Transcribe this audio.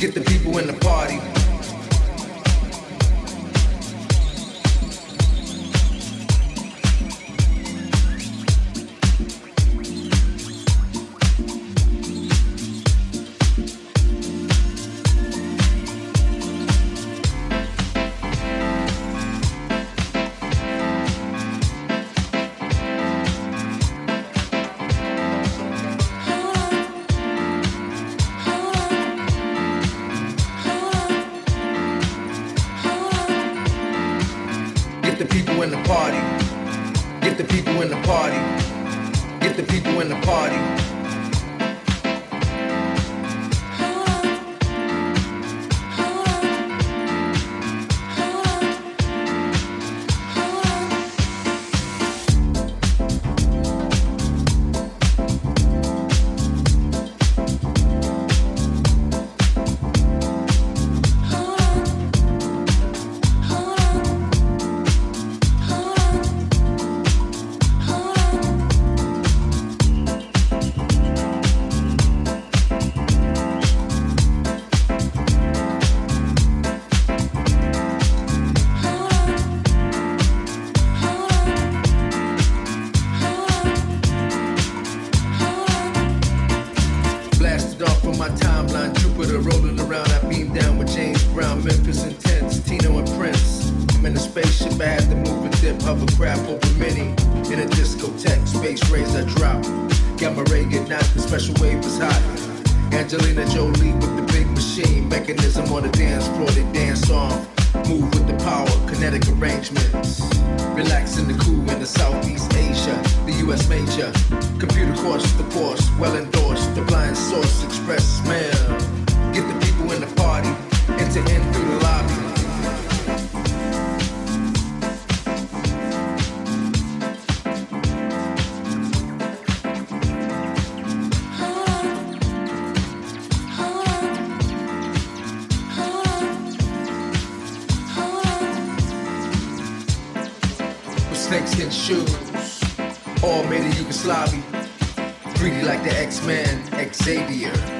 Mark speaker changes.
Speaker 1: Get the Get the people in the party. Jupiter rolling around. I beam down with James Brown, Memphis Intense, Tino and Prince. I'm in a spaceship, I had to move and dip, hovercraft over mini. In a discotheque, space rays I drop. Gamma ray get ignite, the special wave was hot. Angelina Jolie with the big machine, mechanism on the dance floor, they dance off. Move with the power, kinetic arrangements. Relax in the cool in the Southeast Asia, the US major. Computer course, the course, well endorsed. The blind source, express smell. Get the people in the party, enter in through the lobby. Snakeskin shoes, all made in Yugoslavia. Greedy like the X-Men, Xavier.